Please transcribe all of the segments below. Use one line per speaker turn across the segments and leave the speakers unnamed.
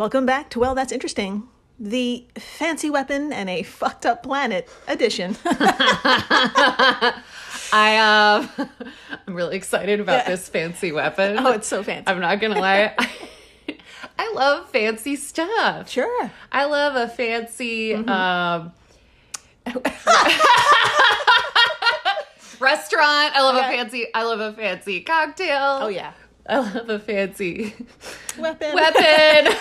Welcome back to Well, That's Interesting, the fancy weapon and a fucked up planet edition.
I uh, I'm really excited about this fancy weapon.
oh, it's so fancy.
I'm not gonna lie. I love fancy stuff.
sure.
I love a fancy
Mm-hmm.
um, restaurant. I love
Okay.
a fancy. I love a fancy cocktail.
Oh, yeah.
I love a fancy
Weapon.
weapon.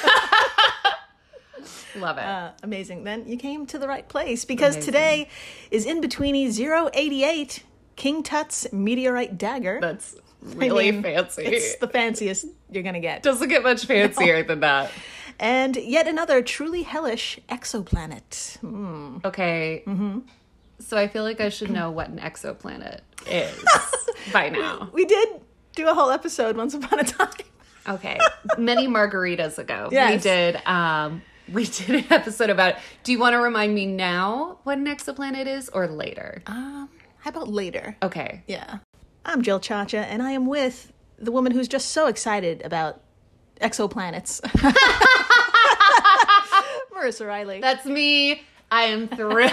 love it.
Uh, amazing. Then you came to the right place because
Amazing.
today is in betweeny 088 King Tut's meteorite dagger.
That's really
mean,
fancy.
It's the fanciest you're going to get.
Doesn't get much fancier than that.
And yet another truly hellish exoplanet. Hmm.
Okay.
Mm-hmm.
So I feel like I should know what an exoplanet is by now.
We did do a whole episode once upon a time.
Okay. Many margaritas ago, we did um we did an episode about it. Do you want to remind me now what an exoplanet is or later?
Um, how about later?
Okay.
Yeah. I'm Jill Chacha, and I am with the woman who's just so excited about exoplanets. Marissa Riley.
That's me. I am thrilled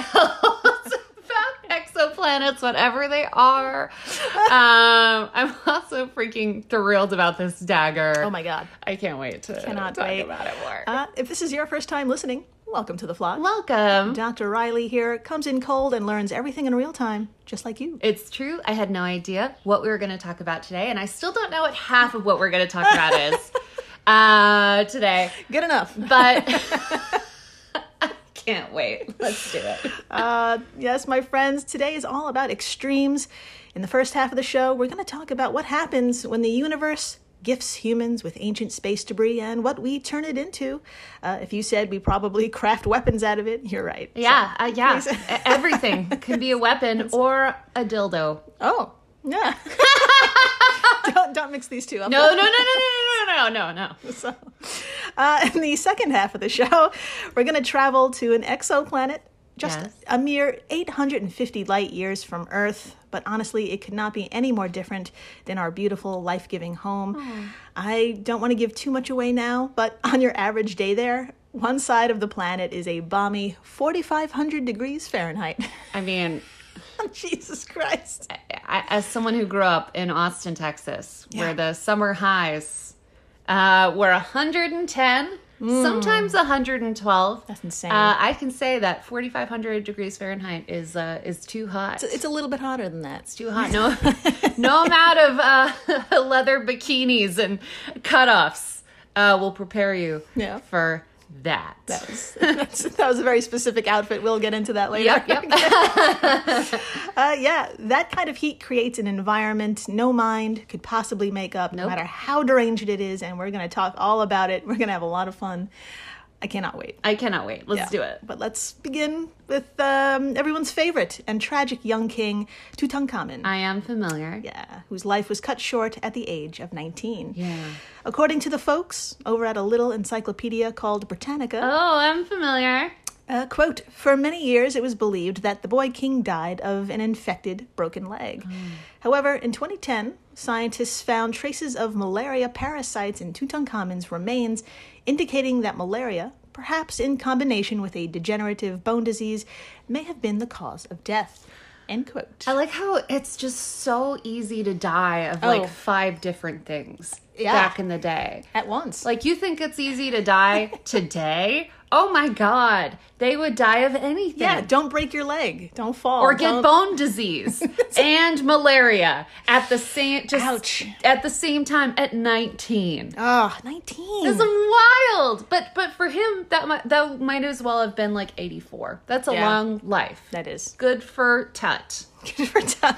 exoplanets, whatever they are. Um, I'm also freaking thrilled about this dagger.
oh my god.
I can't wait to
Cannot
talk
wait.
about it more.
Uh, if this is your first time listening, welcome to the flock.
Welcome.
Dr. Riley here comes in cold and learns everything in real time, just like you.
It's true. I had no idea what we were going to talk about today, and I still don't know what half of what we're going to talk about is uh, today.
Good enough.
But can't wait. Let's do it.
Uh, yes, my friends, today is all about extremes. In the first half of the show, we're going to talk about what happens when the universe gifts humans with ancient space debris and what we turn it into. Uh, if you said we probably craft weapons out of it, you're right.
Yeah, uh, yeah. Everything can be a weapon or a dildo.
Oh, yeah. don't, don't mix these two up.
No, no, no, no, no, no, no, no, no.
So, uh, in the second half of the show, we're going to travel to an exoplanet just
Yes.
a mere 850 light years from Earth. But honestly, it could not be any more different than our beautiful, life giving home. I don't want to give too much away now, but on your average day there, one side of the planet is a balmy 4,500 degrees Fahrenheit.
I mean,
Jesus Christ.
I, as someone who grew up in Austin, Texas,
Yeah.
where the summer highs uh, were 110, sometimes 112.
That's insane.
Uh, I can say that 4,500 degrees Fahrenheit is uh, is too hot.
It's a little bit hotter than that.
It's too hot. No, no amount of uh, leather bikinis and cutoffs uh, will prepare you
Yeah.
for that.
That was, that's, that was a very specific outfit. We'll get into that later.
Yep, yep.
Uh, yeah, that kind of heat creates an environment no mind could possibly make up, no matter how deranged it is. And we're going to talk all about it. We're going to have a lot of fun. I cannot wait.
I cannot wait. Let's
Yeah.
do it.
But let's begin with um, everyone's favorite and tragic young king, Tutankhamun.
I am familiar.
yeah, whose life was cut short at the age of 19.
Yeah.
According to the folks over at a little encyclopedia called Britannica,
Oh, I'm familiar.
Uh, quote, for many years it was believed that the boy king died of an infected broken leg. However, in 2010, scientists found traces of malaria parasites in Tutankhamun's remains, indicating that malaria, perhaps in combination with a degenerative bone disease, may have been the cause of death. End quote.
I like how it's just so easy to die of
Oh.
like five different things
Yeah.
back in the day.
At once.
Like you think it's easy to die today? Oh my god, they would die of anything.
yeah, don't break your leg. Don't fall.
or get
don't-
bone disease and malaria at the same just
Ouch.
at the same time at 19.
Ah, 19.
This is wild. But but for him that might, that might as well have been like 84. That's a
Yeah.
long life.
that is.
Good for Tut.
Good for Tut.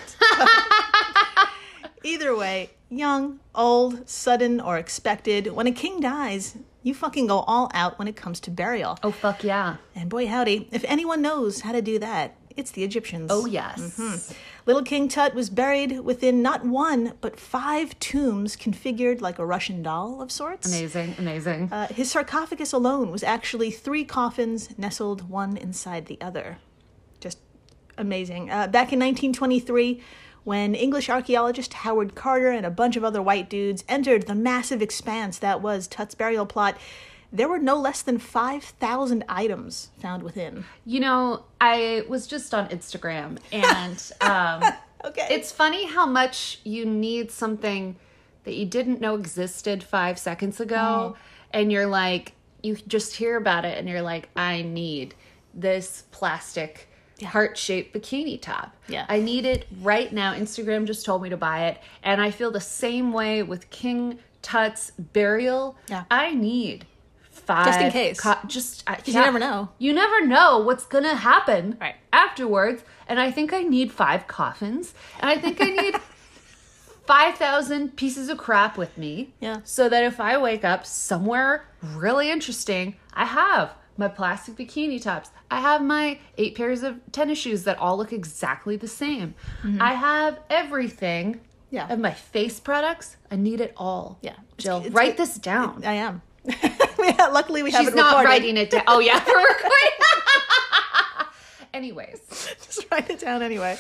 Either way, young, old, sudden, or expected, when a king dies, you fucking go all out when it comes to burial.
Oh fuck yeah.
And boy, howdy, if anyone knows how to do that, it's the Egyptians.
Oh yes.
Mm-hmm. Little King Tut was buried within not one, but five tombs configured like a Russian doll of sorts.
Amazing, amazing.
Uh, his sarcophagus alone was actually three coffins nestled one inside the other. Just amazing. Uh, back in 1923, when English archaeologist Howard Carter and a bunch of other white dudes entered the massive expanse that was Tut's burial plot, there were no less than 5,000 items found within.
You know, I was just on Instagram and um,
Okay.
it's funny how much you need something that you didn't know existed five seconds ago. And you're like, you just hear about it and you're like, I need this plastic heart shaped bikini top.
Yeah.
I need it right now. Instagram just told me to buy it. And I feel the same way with King Tut's burial.
Yeah.
I need five.
Just in case.
co- just, uh, I,
you never know.
You never know what's gonna happen
Right.
afterwards. And I think I need five coffins. And I think I need 5,000 pieces of crap with me.
Yeah.
So that if I wake up somewhere really interesting, I have my plastic bikini tops. I have my eight pairs of tennis shoes that all look exactly the same. I have everything.
Mm-hmm. Yeah.
Of my face products. I need it all.
Yeah.
Jill,
It's-
write
it-
this down.
I am. We ha- Luckily, we have
She's
it
not
recorded.
writing it down. Oh yeah, we're recording. Anyways,
Just write it down anyway.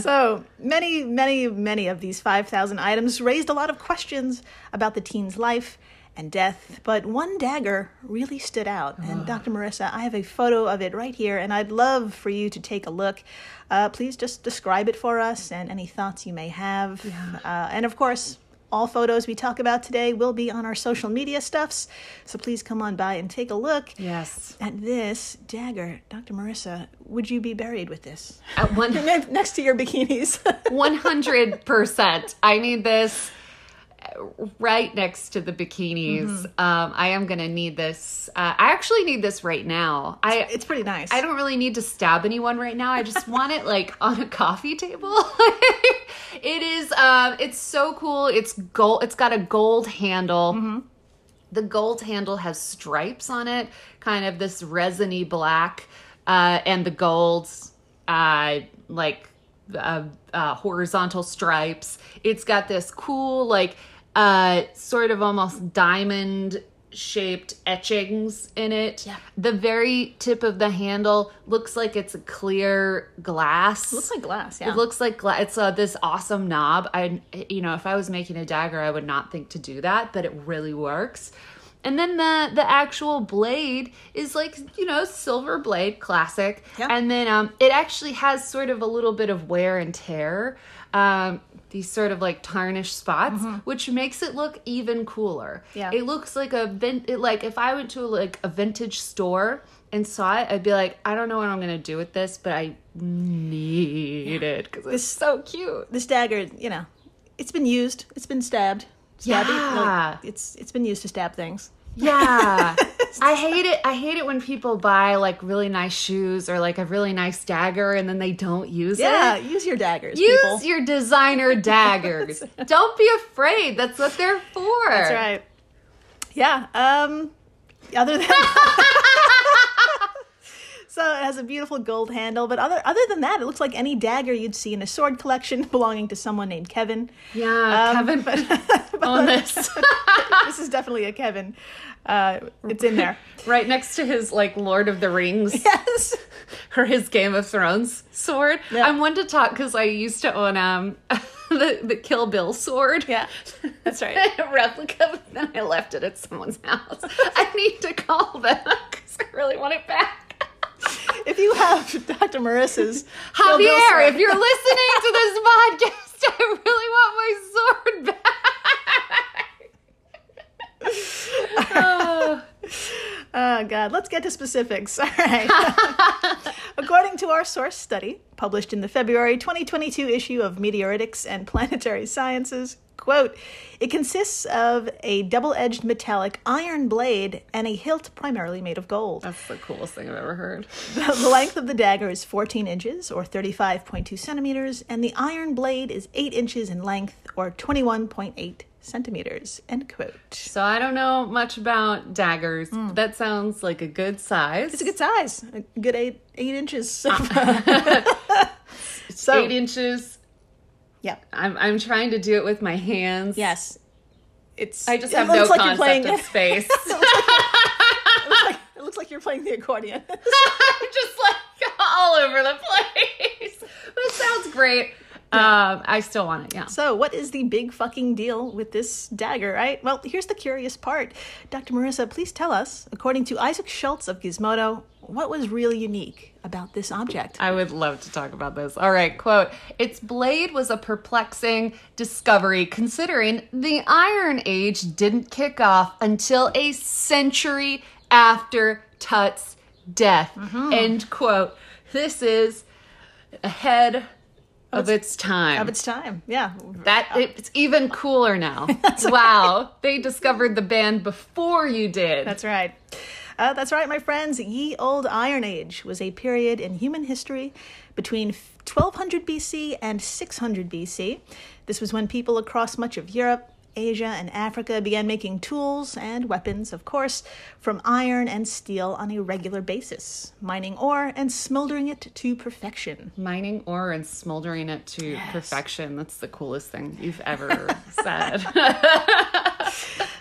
so many, many, many of these 5,000 items raised a lot of questions about the teen's life and death, but one dagger really stood out. And Dr. Marissa, I have a photo of it right here, and I'd love for you to take a look. Uh, please just describe it for us and any thoughts you may have. Uh, and of course, all photos we talk about today will be on our social media stuffs, so please come on by and take a look
yes,
at this dagger. Dr. Marissa, would you be buried with this?
at one
next to your bikinis.
one hundred percent. I need this right next to the bikinis.
Mm-hmm.
Um, I am gonna need this. Uh, I actually need this right now. I
it's pretty nice.
I don't really need to stab anyone right now. I just want it like on a coffee table. it is um it's so cool. It's gold it's got a gold handle. The gold handle has stripes on it, kind of this resiny black, uh, and the gold uh like uh, uh, horizontal stripes. It's got this cool, like, uh, sort of almost diamond shaped etchings in it.
Yeah.
The very tip of the handle looks like it's a clear glass.
looks like glass. Yeah.
It looks like gla- it's uh, this awesome knob. I, you know, if I was making a dagger, I would not think to do that, but it really works. And then the the actual blade is like you know silver blade, classic.
Yeah.
And then um, it actually has sort of a little bit of wear and tear. Um, these sort of like tarnished spots, which makes it look even cooler.
Mm-hmm. Yeah.
It looks like a vin- it, like if I went to like a vintage store and saw it, I'd be like, I don't know what I'm gonna do with this, but I need it because it's so cute.
this dagger, you know, it's been used. It's been stabbed. Stabby.
Yeah.
Like, it's it's been used to stab things.
Yeah. I hate it. I hate it when people buy like really nice shoes or like a really nice dagger and then they don't use
Yeah,
it.
Yeah, use your daggers,
Use
people.
your designer daggers. don't be afraid. That's what they're for.
That's right. Yeah. Um. Other than so it has a beautiful gold handle, but other other than that, it looks like any dagger you'd see in a sword collection belonging to someone named Kevin.
Yeah,
Um,
Kevin
but
on this.
this is definitely a Kevin. Uh, it's in there.
right next to his like Lord of the Rings
Yes.
or his Game of Thrones sword.
Yeah.
I'm one to talk because I used to own um the, the Kill Bill sword.
Yeah, that's right.
a replica, but then I left it at someone's house. I need to call them because I really want it back.
If you have Dr. Marissa's
Javier, if you're listening to this podcast, I really want my sword back. Oh.
Oh, God. Let's get to specifics. All right. According to our source study, published in the February 2022 issue of Meteoritics and Planetary Sciences, quote, it consists of a double edged metallic iron blade and a hilt primarily made of gold.
That's the coolest thing I've ever heard.
The length of the dagger is 14 inches or 35.2 centimeters, and the iron blade is 8 inches in length or 21.8 centimeters. End quote.
So I don't know much about daggers. but That sounds like a good size.
It's a good size, a good 8, eight inches. so,
eight inches.
Yeah.
I'm I'm trying to do it with my hands.
Yes. It's
I just have no
like
concept
playing,
of space.
it, looks like, it looks like you're playing the accordion.
I'm just like all over the place. It sounds great. Um, I still want it. Yeah.
So, what is the big fucking deal with this dagger, right? Well, here's the curious part. Dr. Marissa, please tell us, according to Isaac Schultz of Gizmodo, what was really unique about this object?
I would love to talk about this. All right, quote Its blade was a perplexing discovery considering the Iron Age didn't kick off until a century after Tut's death. End quote. This is ahead of its time.
of its time, yeah.
that it's even cooler now. wow, they discovered the band before you did.
That's right. Uh, that's right, my friends. Ye Old Iron Age was a period in human history between 1200 BC and 600 BC. This was when people across much of Europe, Asia, and Africa began making tools and weapons, of course, from iron and steel on a regular basis, mining ore and smoldering it to perfection.
Mining ore and smoldering it to perfection. That's the coolest thing you've ever said.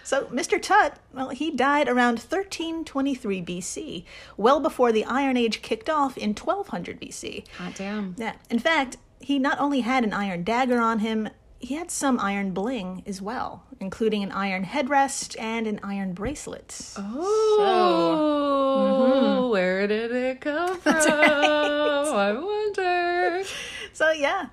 So, Mr. Tut, well, he died around 1323 BC, well before the Iron Age kicked off in 1200 BC.
Hot damn.
Yeah. In fact, he not only had an iron dagger on him, he had some iron bling as well, including an iron headrest and an iron bracelet.
Oh, mm-hmm. where did it come from? I wonder.
So, yeah,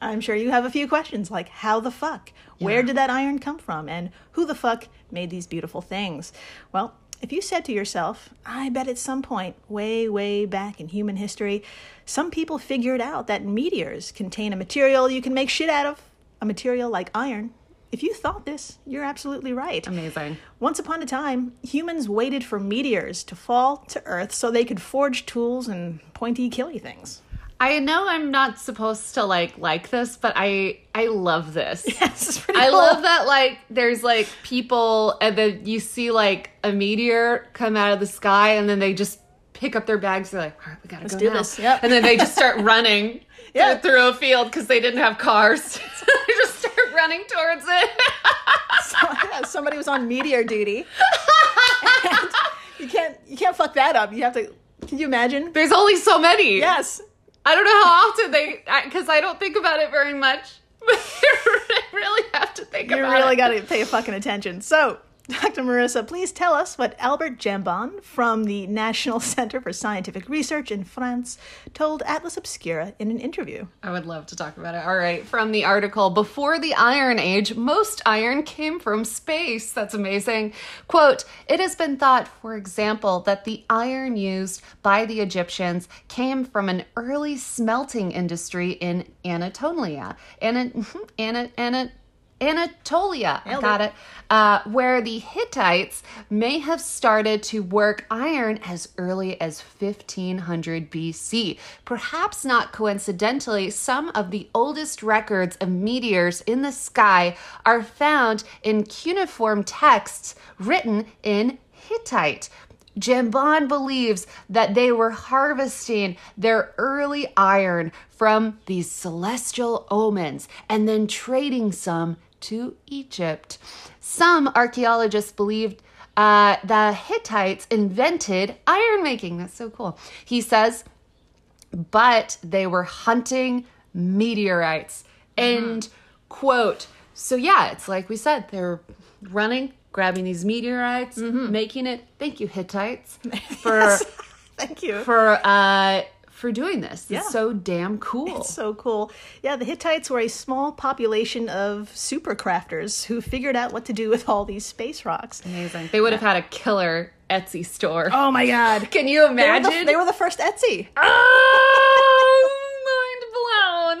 I'm sure you have a few questions like how the fuck? Where did that iron come from? And who the fuck made these beautiful things? Well, if you said to yourself, I bet at some point, way, way back in human history, some people figured out that meteors contain a material you can make shit out of, a material like iron. If you thought this, you're absolutely right.
Amazing.
Once upon a time, humans waited for meteors to fall to Earth so they could forge tools and pointy killy things.
I know I'm not supposed to like like this, but I I love this.
Yes,
I
cool.
love that like there's like people and then you see like a meteor come out of the sky and then they just pick up their bags. They're like, all right, we gotta go
do
now.
this. Yep.
And then they just start running
Yeah.
through, a field because they didn't have cars. so they just start running towards it.
So, yeah, somebody was on meteor duty. You can't you can't fuck that up. You have to. Can you imagine?
There's only so many.
Yes.
I don't know how often they because I, don't think about it very much. But I really have to think
You
about
really
it.
You really got to pay fucking attention. So, Dr. Marissa, please tell us what Albert Jambon from the National Center for Scientific Research in France told Atlas Obscura in an interview.
I would love to talk about it. All right, from the article Before the Iron Age, most iron came from space. That's amazing. Quote It has been thought, for example, that the iron used by the Egyptians came from an early smelting industry in Anatolia. Ana, Ana, Ana, Anatolia. I
Nailed
got
it.
it. Uh, where the Hittites may have started to work iron as early as 1500 BC. Perhaps not coincidentally, some of the oldest records of meteors in the sky are found in cuneiform texts written in Hittite. Jambon believes that they were harvesting their early iron from these celestial omens and then trading some to Egypt. Some archaeologists believed uh, the Hittites invented iron making. That's so cool. He says, but they were hunting meteorites. End quote. So yeah, it's like we said, they're running, grabbing these meteorites, making it. Thank you, Hittites, for
Thank you.
for uh for doing this.
Yeah.
It's so damn cool.
It's so cool. Yeah, the Hittites were a small population of super crafters who figured out what to do with all these space rocks.
Amazing. They would have had a killer Etsy store.
Oh my god.
Can you
They were,
imagine?
the, they were the first Etsy.
oh,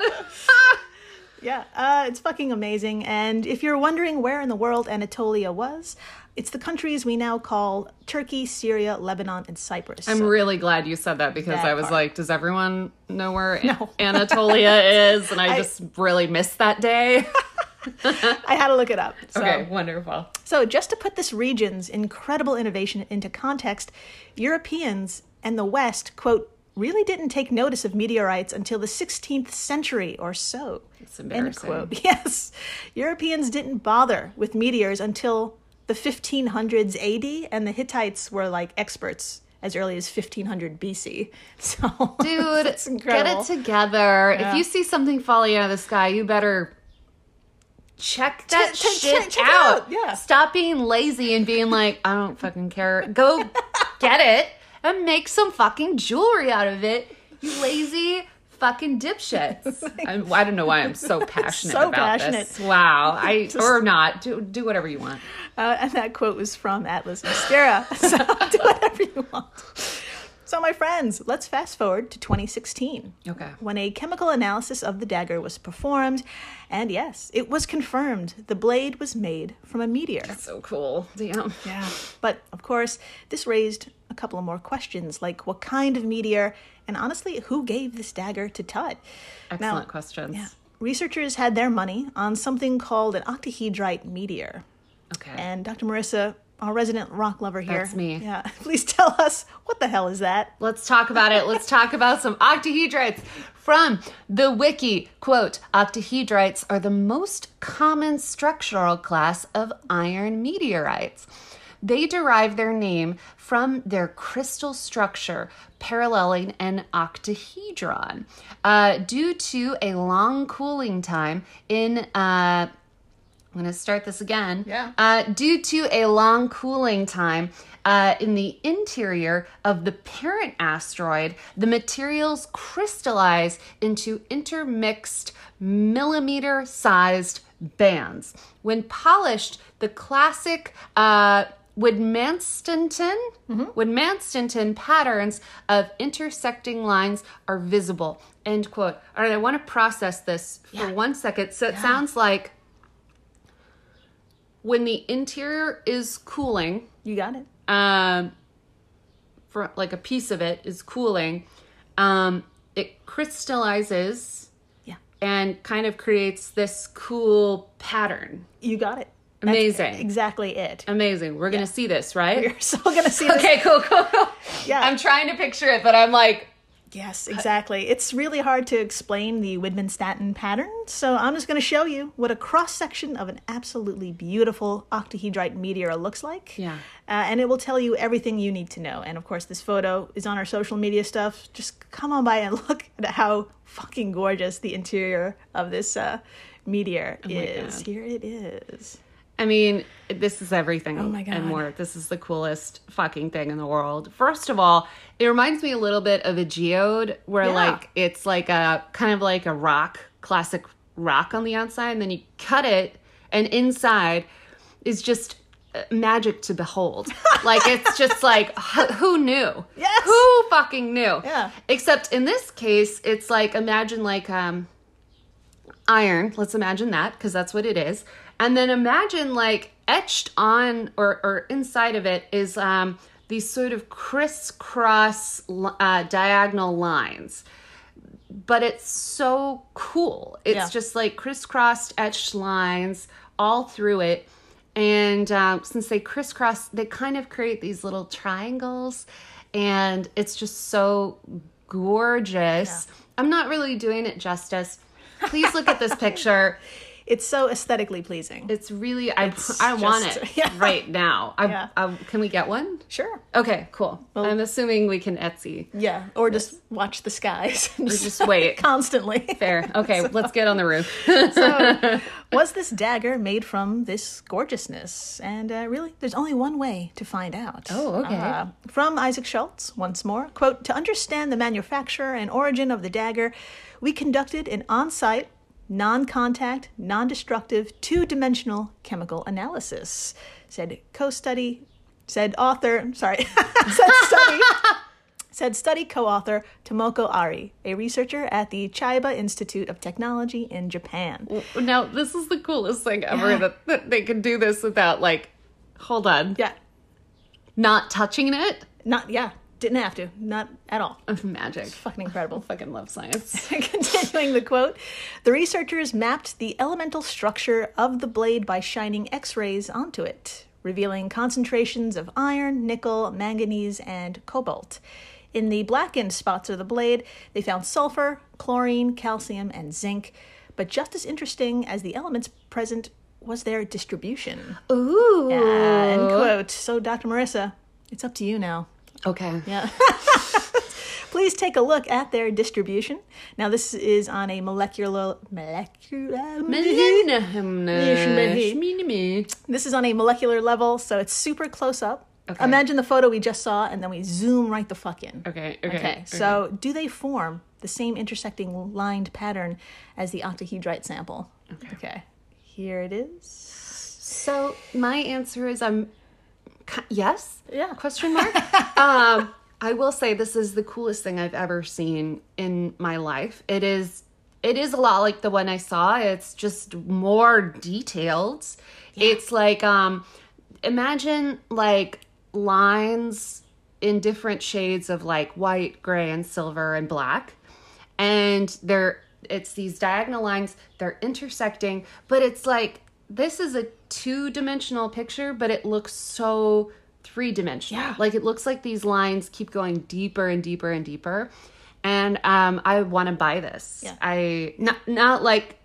mind blown.
Yeah, uh, it's fucking amazing. And if you're wondering where in the world Anatolia was, it's the countries we now call Turkey, Syria, Lebanon, and Cyprus.
I'm
So-
really glad you said that because
That
I was
part.
like, does everyone know where
No.
Anatolia is? And I,
I-
just really missed that day.
I had to look it up. So.
okay, wonderful.
So, just to put this region's incredible innovation into context, Europeans and the West, quote, really didn't take notice of meteorites until the 16th century or so.
It's
End quote. Yes. Europeans didn't bother with meteors until the 1500s AD, and the Hittites were like experts as early as 1500 BC. So,
Dude, get it together.
Yeah.
If you see something falling out of the sky, you better check that
Check-
shit
check- check
out.
out, yeah.
Stop being lazy and being like, I don't fucking care. Go get it and make some fucking jewelry out of it. You lazy fucking dipshits. I'm, I don't know why I'm so passionate
So
about
passionate.
this. Wow. I or not. Do do whatever you want.
Uh, and that quote was from Atlas Mystera. So do whatever you want. So, my friends, let's fast forward to 2016.
Okay.
When a chemical analysis of the dagger was performed, and yes, it was confirmed the blade was made from a meteor.
That's so cool. Damn.
Yeah. But of course, this raised a couple of more questions like what kind of meteor, and honestly, who gave this dagger to Tut?
Excellent questions.
Yeah. Researchers had their money on something called an octahedrite meteor.
Okay.
And Dr. Marissa, our resident rock lover here.
That's me.
Yeah. Please tell us what the hell is that?
Let's talk about it. Let's talk about some octahedrites from the wiki. Quote Octahedrites are the most common structural class of iron meteorites. They derive their name from their crystal structure paralleling an octahedron. Uh, due to a long cooling time in uh, I'm going to start this again.
Yeah.
Uh, due to a long cooling time uh, in the interior of the parent asteroid, the materials crystallize into intermixed millimeter sized bands. When polished, the classic uh, Woodmanston, Woodmanston patterns of intersecting lines are visible. End quote. All right, I want to process this for
Yeah.
one second. So it sounds like when the interior is cooling,
You got it.
um, for like a piece of it is cooling, um, it crystallizes
Yeah.
and kind of creates this cool pattern.
You got it. That's
Amazing.
exactly it.
Amazing. We're gonna see this, right?
You're still going to see this.
Okay, cool, cool, cool.
Yeah.
I'm trying to picture it, but I'm like,
Yes, exactly. It's really hard to explain the Widmanstätten pattern, so I'm just going to show you what a cross-section of an absolutely beautiful octahedrite meteor looks like.
Yeah.
Uh, and it will tell you everything you need to know. And of course, this photo is on our social media stuff. Just come on by and look at how fucking gorgeous the interior of this uh, meteor is.
God.
Here it is.
I mean, this is everything
Oh my God.
and more. This is the coolest fucking thing in the world. First of all, it reminds me a little bit of a geode where
Yeah.
like it's like a kind of like a rock, classic rock on the outside and then you cut it and inside is just uh, magic to behold. like it's just like who knew?
Yes.
Who fucking knew?
Yeah.
Except in this case, it's like imagine like um iron. Let's imagine that because that's what it is. And then imagine like etched on or, or inside of it is um, these sort of crisscross uh, diagonal lines. But it's so cool. It's
Yeah.
just like crisscrossed etched lines all through it. And um, since they crisscross, they kind of create these little triangles. And it's just so gorgeous. I'm not really doing it justice. Please look at this picture.
It's so aesthetically pleasing.
It's really I
It's
I want
just-
it
yeah.
right now. I,
Yeah.
I- can we get one?
sure.
Okay, cool. I'm assuming we can Etsy.
Yeah. Or just watch the skies. and
just wait.
constantly.
Fair. Okay, let's get on the roof.
so, was this dagger made from this gorgeousness? And uh, really, there's only one way to find out.
Oh, okay.
Uh, from Isaac Schultz, once more, quote, to understand the manufacture and origin of the dagger, we conducted an on-site, non-contact, non-destructive, two-dimensional chemical analysis, said co-study, said author, sorry, said study, said study co-author Tomoko Arai, a researcher at the Chiba Institute of Technology in Japan.
now, this is the coolest thing ever
Yeah.
that, that they can do this without like hold on.
Yeah,
Not touching it.
not yeah, didn't have to, not at all.
Magic.
Fucking incredible.
Fucking love science.
Continuing the quote, the researchers mapped the elemental structure of the blade by shining X rays onto it, revealing concentrations of iron, nickel, manganese, and cobalt. In the blackened spots of the blade, they found sulfur, chlorine, calcium, and zinc. But just as interesting as the elements present was their distribution.
Ooh.
End quote. So, Dr. Marissa, it's up to you now.
Okay.
Yeah. Please take a look at their distribution. Now, this is on a molecular molecular. This is on a molecular level, so it's super close up.
Okay.
Imagine the photo we just saw, and then we zoom right the fuck in.
Okay, okay.
Okay, so do they form the same intersecting lined pattern as the octahedrite sample?
Okay.
Okay, here it is.
So my answer is I'm ki- yes.
Yeah.
Question mark. um, I will say this is the coolest thing I've ever seen in my life. It is. It is a lot like the one I saw. It's just more detailed. It's like um, imagine like lines in different shades of like white, gray, and silver and black, and they're it's these diagonal lines. They're intersecting, but it's like this is a two dimensional picture, but it looks so three dimensional.
Yeah.
Like it looks like these lines keep going deeper and deeper and deeper. And um, I want to buy this.
Yeah.
I not not like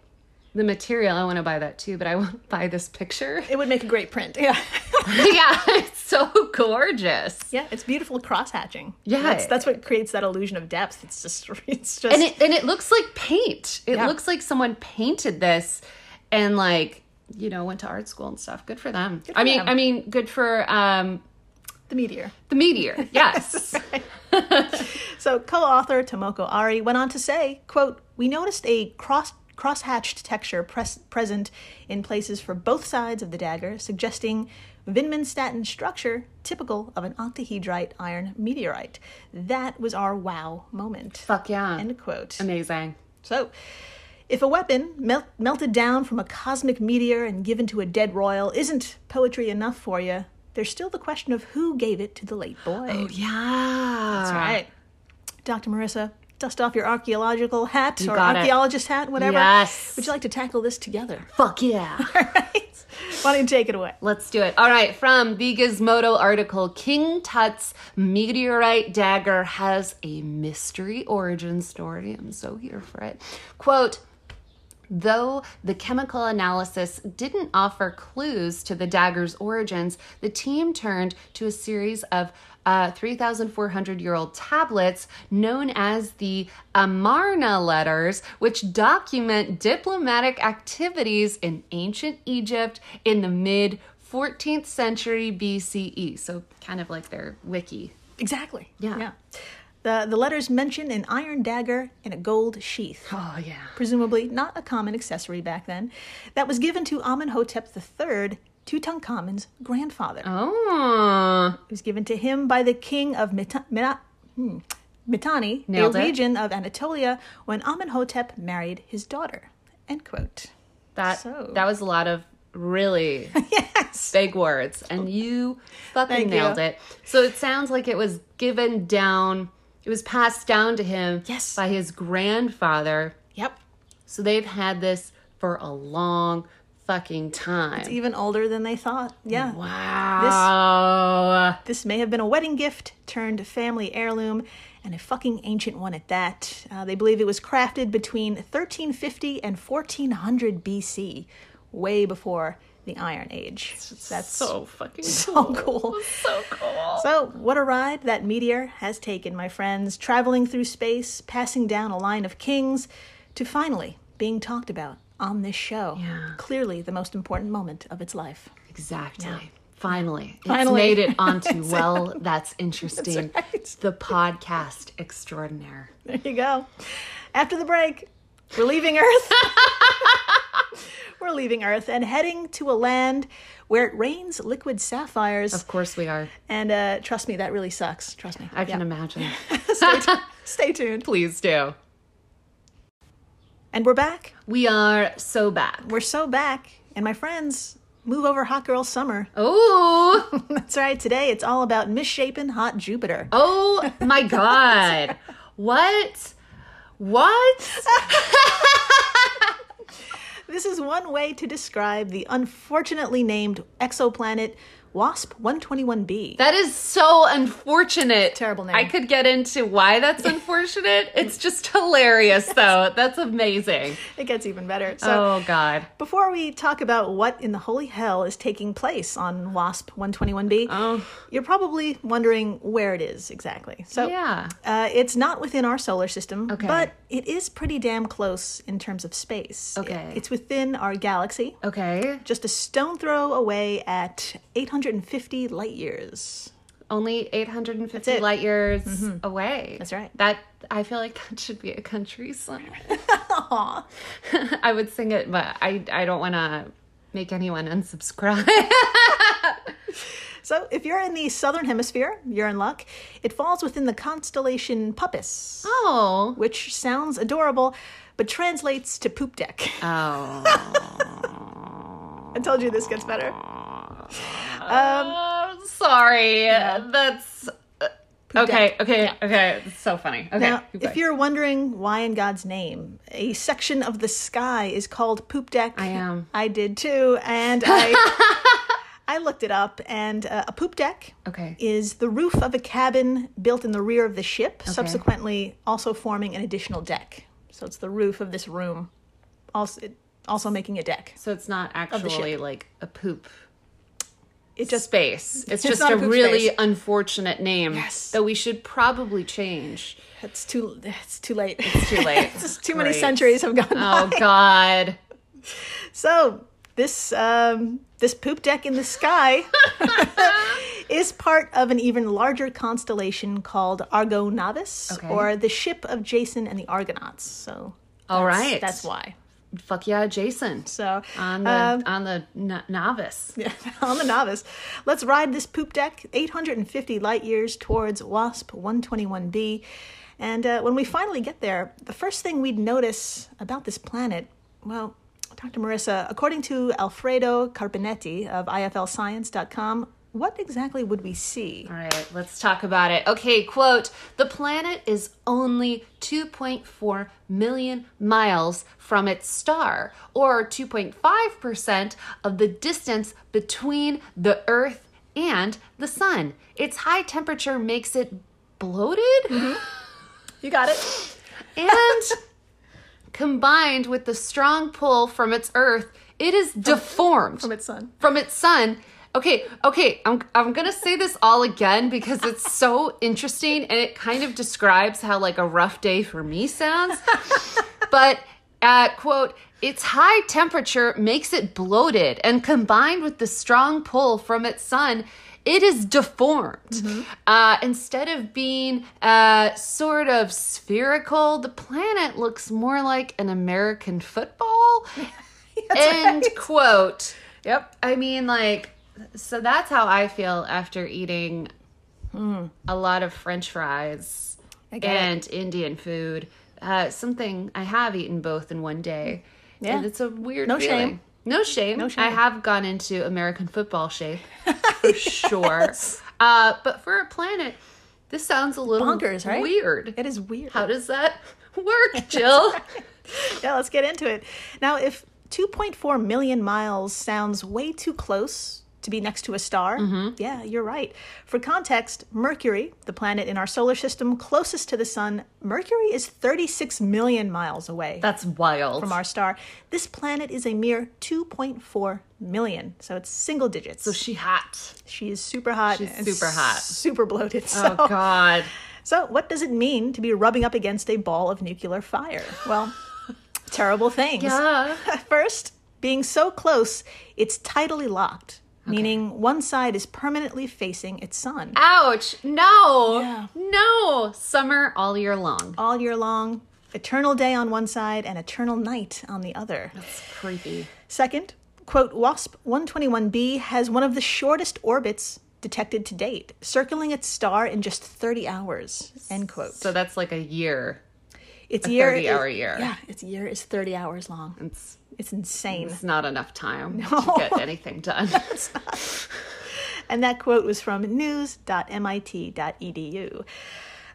the material. I want to buy that too, but I want to buy this picture.
It would make a great print. Yeah.
yeah, it's so gorgeous.
yeah, it's beautiful cross hatching.
Yeah.
That's that's what creates that illusion of depth. It's just it's just
and it and it looks like paint. It
Yeah.
looks like someone painted this and like you know went to art school and stuff. Good for them.
for
I mean,
them.
I mean, good for um
the meteor.
the meteor. Yes.
So co-author Tomoko Arai went on to say, quote, "We noticed a cross cross-hatched texture pres- present in places for both sides of the dagger, suggesting Vinman-Staten structure typical of an octahedrite iron meteorite. That was our wow moment."
Fuck yeah.
End quote.
Amazing.
So, if a weapon melt- melted down from a cosmic meteor and given to a dead royal isn't poetry enough for you, there's still the question of who gave it to the late boy.
Oh yeah.
That's right. Dr. Marissa, dust off your archaeological hat or
got it.
archaeologist hat, whatever.
Yes.
Would you like to tackle this together?
Fuck yeah.
All right. Why don't you take it away?
Let's do it. All right, from the Gizmodo article King Tut's meteorite dagger has a mystery origin story. I'm so here for it. Quote, Though the chemical analysis didn't offer clues to the dagger's origins, the team turned to a series of uh, 3,400 year old tablets known as the Amarna letters, which document diplomatic activities in ancient Egypt in the mid 14th century BCE. So, kind of like their wiki.
Exactly.
Yeah.
Yeah. The, the letters mention an iron dagger in a gold sheath.
Oh, yeah.
presumably not a common accessory back then, that was given to Amenhotep III, Tutankhamun's grandfather.
Oh,
It was given to him by the king of Mita- Mina- hmm, Mitanni,
it.
region of Anatolia, when Amenhotep married his daughter. End quote.
that,
So-
that was a lot of really
yes.
big words and you fucking
Thank
nailed
you.
it so it sounds like it was given down it was passed down to him
Yes.
by his grandfather
Yep.
so they've had this for a long fucking time
It's even older than they thought. Yeah.
wow
This may have been a wedding gift turned family heirloom, and a fucking ancient one at that. Uh, they believe it was crafted between 1350 and 1400 BC, way before the Iron Age. That's
so fucking
so cool.
so cool
So, what a ride that meteor has taken, my friends, traveling through space, passing down a line of kings, to finally being talked about on this show.
Yeah.
Clearly, the most important moment of its life.
exactly Finally, it's
Finally.
made it onto well. That's interesting.
right.
The podcast extraordinaire.
There you go. After the break, we're leaving Earth. we're leaving Earth and heading to a land where it rains liquid sapphires.
Of course, we are.
And uh, trust me, that really sucks. Trust me.
I can imagine.
Stay, tu- stay tuned.
Please do.
And we're back.
We are so back.
We're so back. And my friends, move over Hot Girl Summer.
Oh,
That's right. Today it's all about misshapen hot Jupiter.
oh my God. What? What?
This is one way to describe the unfortunately named exoplanet WASP 121b.
That is so unfortunate.
Terrible name.
I could get into why that's unfortunate. it's just hilarious, though. That's amazing.
it gets even better. So,
Oh, God.
before we talk about what in the holy hell is taking place on WASP 121b,
Oh.
you're probably wondering where it is exactly. So,
Yeah.
Uh, it's not within our solar system,
Okay.
but it is pretty damn close in terms of space.
Okay.
It's within our galaxy,
Okay.
just a stone throw away at 850 light years.
Only 850
That's it. Mm-hmm.
light years away.
That's right.
That I feel like that should be a country song. I would sing it, but I I don't want to make anyone unsubscribe.
So, if you're in the southern hemisphere, you're in luck. It falls within the constellation Puppis,
oh.
which sounds adorable, but translates to poop deck.
Oh.
I told you this gets better.
Oh, sorry. That's uh, okay. Okay. Okay. It's so funny. Okay.
Now, if you're wondering why in God's name a section of the sky is called poop deck,
I am.
I did too, and I I looked it up, and uh, a poop deck
okay.
is the roof of a cabin built in the rear of the ship, subsequently also forming an additional deck. So it's the roof of this room, also also making a deck.
So it's not actually like a poop
It just
space. It's,
It's
just a really
space.
unfortunate name
Yes.
that we should probably change.
it's too it's too late.
It's too late.
It's too many centuries have gone
Oh
by.
God.
So this um, this poop deck in the sky is part of an even larger constellation called Argo Navis,
Okay.
or the ship of Jason and the Argonauts. So
All right.
that's why.
Fuck yeah, Jason.
So
On the
um,
on the no- novice.
Yeah, on the novice. Let's ride this poop deck 850 light years towards WASP 121b. And uh, when we finally get there, the first thing we'd notice about this planet, well, Dr. Marissa, according to Alfredo Carpineti of IFLScience.com, what exactly would we see?
All right, let's talk about it. Okay, quote The planet is only 2.4 million miles from its star, or 2.5% of the distance between the Earth and the Sun. Its high temperature makes it bloated mm-hmm.
You got it.
and combined with the strong pull from its Earth, it is deformed
From its sun.
from its sun. Okay, okay, I'm I'm gonna say this all again because it's so interesting and it kind of describes how like a rough day for me sounds. but uh, quote, its high temperature makes it bloated, and combined with the strong pull from its sun, it is deformed. Uh, instead of being uh, sort of spherical, the planet looks more like an American football. End quote.
Yep.
I mean, like, so that's how I feel after eating a lot of French fries
get it.
and Indian food. Uh, something I have eaten both in one day.
Yeah.
And it's a weird
No
feeling.
shame.
No shame.
No shame.
I have gone into American football shape for sure. Uh, but for a planet, this sounds a little
Bonkers, right?
weird.
It is weird.
How does that work, Jill?
yeah, let's get into it. Now, if 2.4 million miles sounds way too close to be next to a star, mm-hmm. yeah, you're right. For context, Mercury, the planet in our solar system closest to the sun, Mercury is 36 million miles away
That's wild.
from our star. This planet is a mere 2.4 million, so it's single digits.
so she hot.
she is super hot.
She's super hot.
Super bloated. Oh, so,
Oh God.
so, what does it mean to be rubbing up against a ball of nuclear fire? Well, terrible things.
Yeah.
First, being so close, it's tidally locked, meaning one side is permanently facing its sun.
Ouch. No.
Yeah.
No. Summer all year long.
All year long, eternal day on one side and eternal night on the other.
That's creepy.
Second, quote, WASP 121b has one of the shortest orbits detected to date, circling its star in just 30 hours, end quote.
So that's like a year.
its
a
year
30
is-
hour year.
Yeah, its year is 30 hours long.
It's
It's insane.
it's not enough time to get anything done.
And that quote was from news.mit.edu.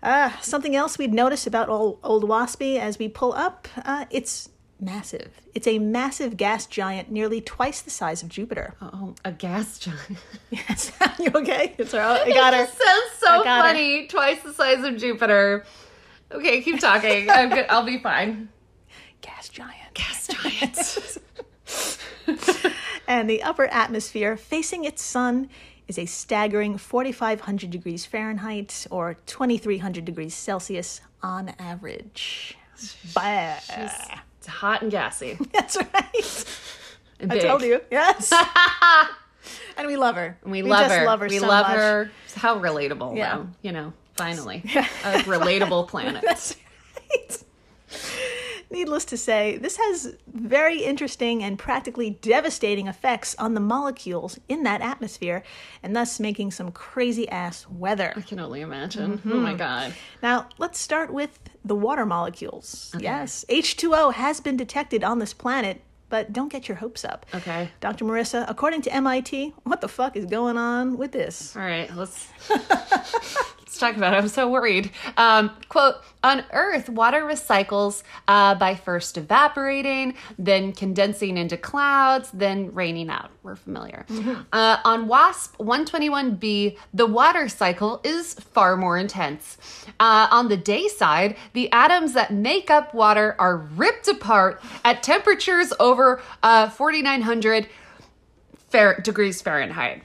Uh, something else we'd notice about old, old Waspy as we pull up, uh, it's massive. It's a massive gas giant, nearly twice the size of Jupiter.
Oh, a gas giant.
Yes, you okay? It's all right. I got her.
It sounds so
got her.
funny. Twice the size of Jupiter. Okay, keep talking. I'm good. I'll be fine.
Gas giant.
Gas giants.
And the upper atmosphere facing its sun is a staggering 4,500 degrees Fahrenheit or 2,300 degrees Celsius on average. Bah.
it's hot and gassy.
That's right.
And
I
big.
told you. Yes. and we love her.
We, love,
just
her.
love her
We
so
love
much.
her. How relatable,
Yeah.
though. You know, finally. A relatable planet.
That's right. Needless to say, this has very interesting and practically devastating effects on the molecules in that atmosphere, and thus making some crazy ass weather.
I can only imagine.
Mm-hmm.
Oh my god.
Now, let's start with the water molecules. Yes, H2O has been detected on this planet, but don't get your hopes up.
Okay.
Dr. Marissa, according to MIT, what the fuck is going on with this?
All right, let's talk about it. I'm so worried. Um, quote: On Earth, water recycles uh, by first evaporating, then condensing into clouds, then raining out. We're familiar. Uh, on WASP 121b, the water cycle is far more intense. Uh, on the day side, the atoms that make up water are ripped apart at temperatures over uh, 4,900 Fair- degrees Fahrenheit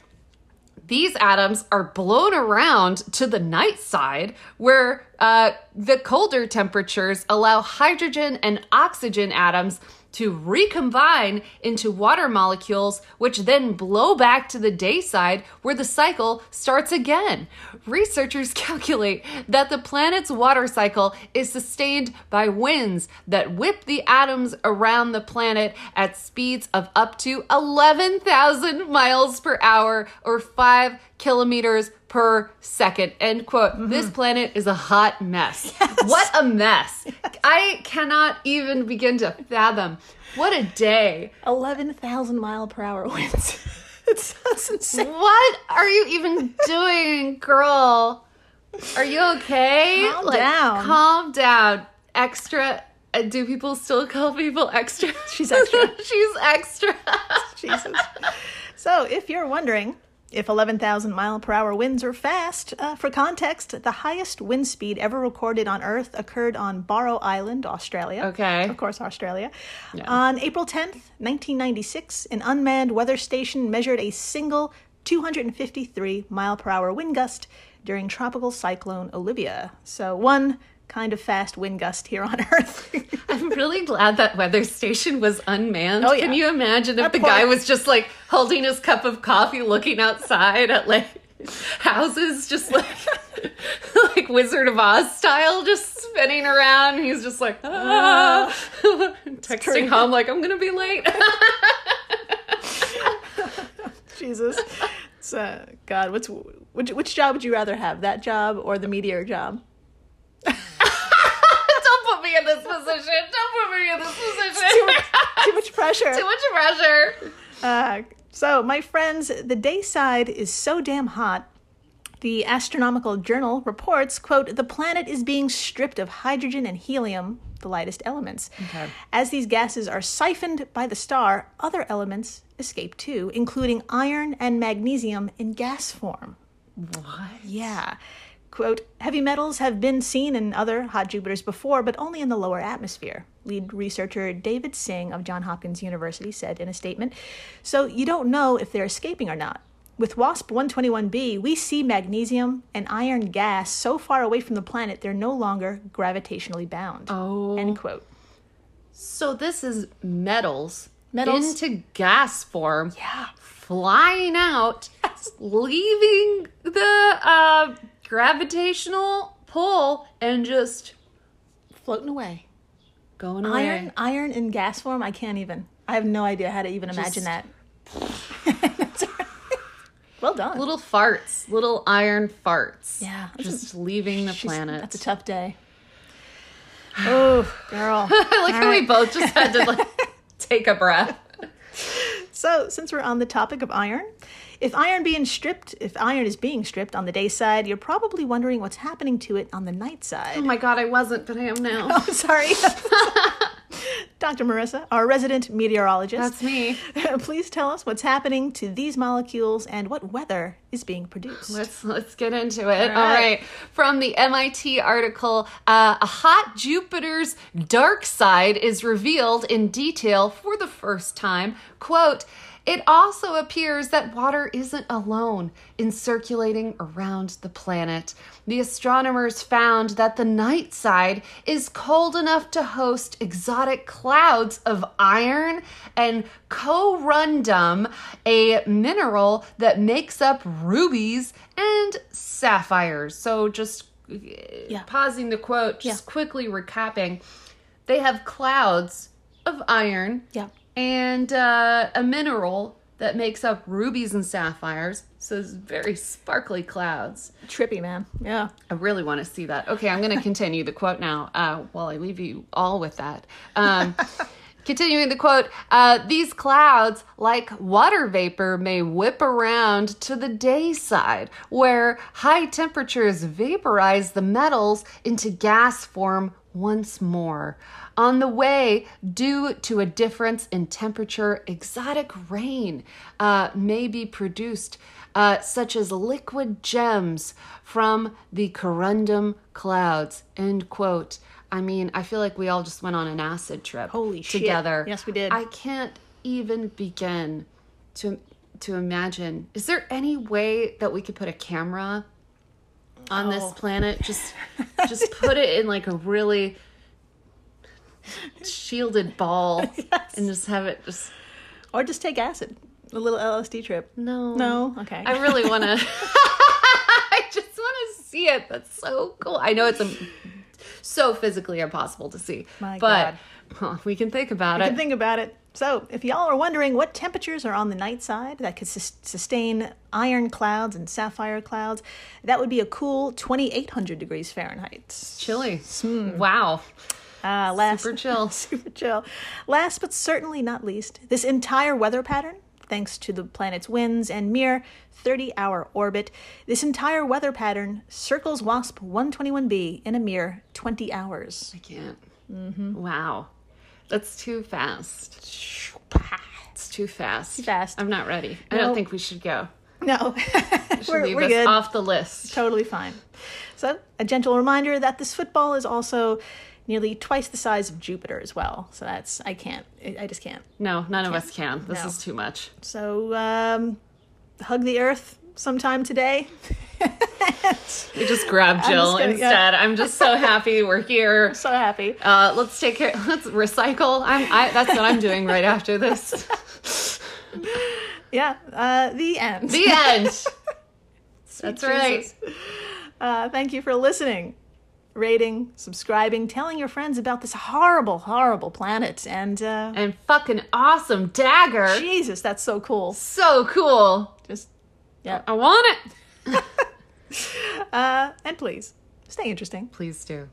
these atoms are blown around to the night side where uh, the colder temperatures allow hydrogen and oxygen atoms to recombine into water molecules, which then blow back to the day side where the cycle starts again. Researchers calculate that the planet's water cycle is sustained by winds that whip the atoms around the planet at speeds of up to 11,000 miles per hour or 5 kilometers per second. End quote. Mm-hmm. This planet is a hot mess. What a mess. I cannot even begin to fathom. What a day.
11,000 mile per hour winds. it sounds insane.
What are you even doing, girl? Are you okay?
Calm down.
Calm down. Extra. uh, Do people still call people extra?
She's extra.
She's extra.
Jesus. So, if you're wondering if 11,000 mile per hour winds are fast, uh, for context, the highest wind speed ever recorded on Earth occurred on Barrow Island, Australia.
Okay.
Of course, Australia. On April 10th, 1996, an unmanned weather station measured a single 253 mile per hour wind gust during tropical cyclone Olivia. So, one kind of fast wind gust here on Earth.
I'm really glad that weather station was unmanned.
Oh, yeah.
Can you imagine if
That
the guy was just like holding his cup of coffee, looking outside at like houses, just like like Wizard of Oz style, just spinning around? He's just like ah. texting home like I'm gonna be late.
Jesus. It's, uh, God, what's which, which job would you rather have? That job or the meteor job?
Don't put me in this position. Don't put me in this position.
Too much, too much pressure.
Too much pressure.
Uh, so, my friends, the day side is so damn hot. The Astronomical Journal reports, quote, the planet is being stripped of hydrogen and helium, the lightest elements.
Okay.
As these gases are siphoned by the star, other elements escape too, including iron and magnesium in gas form.
What?
Yeah. Quote, heavy metals have been seen in other hot Jupiters before, but only in the lower atmosphere. Lead researcher David Sing of Johns Hopkins University said in a statement. So you don't know if they're escaping or not. With WASP 121b, we see magnesium and iron gas so far away from the planet they're no longer gravitationally bound.
Oh.
End quote.
So this is metals,
Metals.
into gas form,
Yeah.
flying out, leaving the uh, gravitational pull, and just
Floating away.
going away.
Iron, iron in gas form, I can't even. I have no idea how to even imagine
Just-
that. well done.
Little farts, little iron farts.
Yeah,
just leaving the
She's-
planet.
That's a tough day. Oh, girl.
I like
All
how we
right.
both just had to like take a breath.
So, since we're on the topic of iron, if iron being stripped, if iron is being stripped on the day side, you're probably wondering what's happening to it on the night side.
Oh my god, I wasn't, but I am now.
Oh, sorry. Dr. Marissa, our resident meteorologist.
That's me.
Please tell us what's happening to these molecules and what weather is being produced.
Let's let's get into it.
All
All
right.
right. From the MIT article, uh, a hot Jupiter's dark side is revealed in detail for the first time. Quote. It also appears that water isn't alone in circulating around the planet. The astronomers found that the night side is cold enough to host exotic clouds of iron and corundum, a mineral that makes up rubies and sapphires. So just uh, pausing the quote, just
Yeah.
quickly recapping, they have clouds of iron
Yeah.
And uh, a mineral that makes up rubies and sapphires. So it's very sparkly clouds.
Trippy, man. Yeah.
I really want to see that. Okay, I'm going to continue the quote now uh, while I leave you all with that. Um, continuing the quote uh, These clouds, like water vapor, may whip around to the day side, where high temperatures vaporize the metals into gas form once more. On the way, due to a difference in temperature, exotic rain uh, may be produced, uh, such as liquid gems from the corundum clouds. End quote. I mean, I feel like we all just went on an acid trip
Holy shit.
together.
Yes, we did.
I can't even begin to to imagine. Is there any way that we could put a camera on this
Oh.
planet? Just just put it in like a really shielded ball and just have it just
Or just take acid. A little LSD trip.
no
No? Okay.
I really want to. I just want to see it. That's so cool. I know it's a, so physically impossible to see,
My
but
God.
well, we can think about
You
it.
can think about it. So, if y'all are wondering what temperatures are on the night side that could sus- sustain iron clouds and sapphire clouds, that would be a cool 2,800 degrees Fahrenheit.
Chilly. Wow.
Uh, last,
Super chill.
super chill. Last but certainly not least, this entire weather pattern, thanks to the planet's winds and mere 30 hour orbit, this entire weather pattern circles WASP 121b in a mere 20 hours.
I can't. Wow. That's too fast. It's too fast. Too
fast.
I'm not ready. I don't think we should go.
No,
Should
we're,
leave
we're
this
good.
off the list.
Totally fine. So, a gentle reminder that this football is also nearly twice the size of Jupiter as well. So that's I can't. I just can't.
No, none of us can. This
No.
is too much.
So um, hug the Earth sometime today.
We just grab Jill
gonna- yeah.
instead. I'm just so happy we're here.
so happy.
Uh, let's take care. Let's recycle. I'm. I, that's what I'm doing right after this.
Yeah. Uh, the end.
The end. That's right.
Uh, thank you for listening, rating, subscribing, telling your friends about this horrible, horrible planet. And uh,
And fucking awesome dagger.
Jesus, that's so cool.
So cool.
Just yeah.
I want it.
Uh, and please stay interesting.
Please do.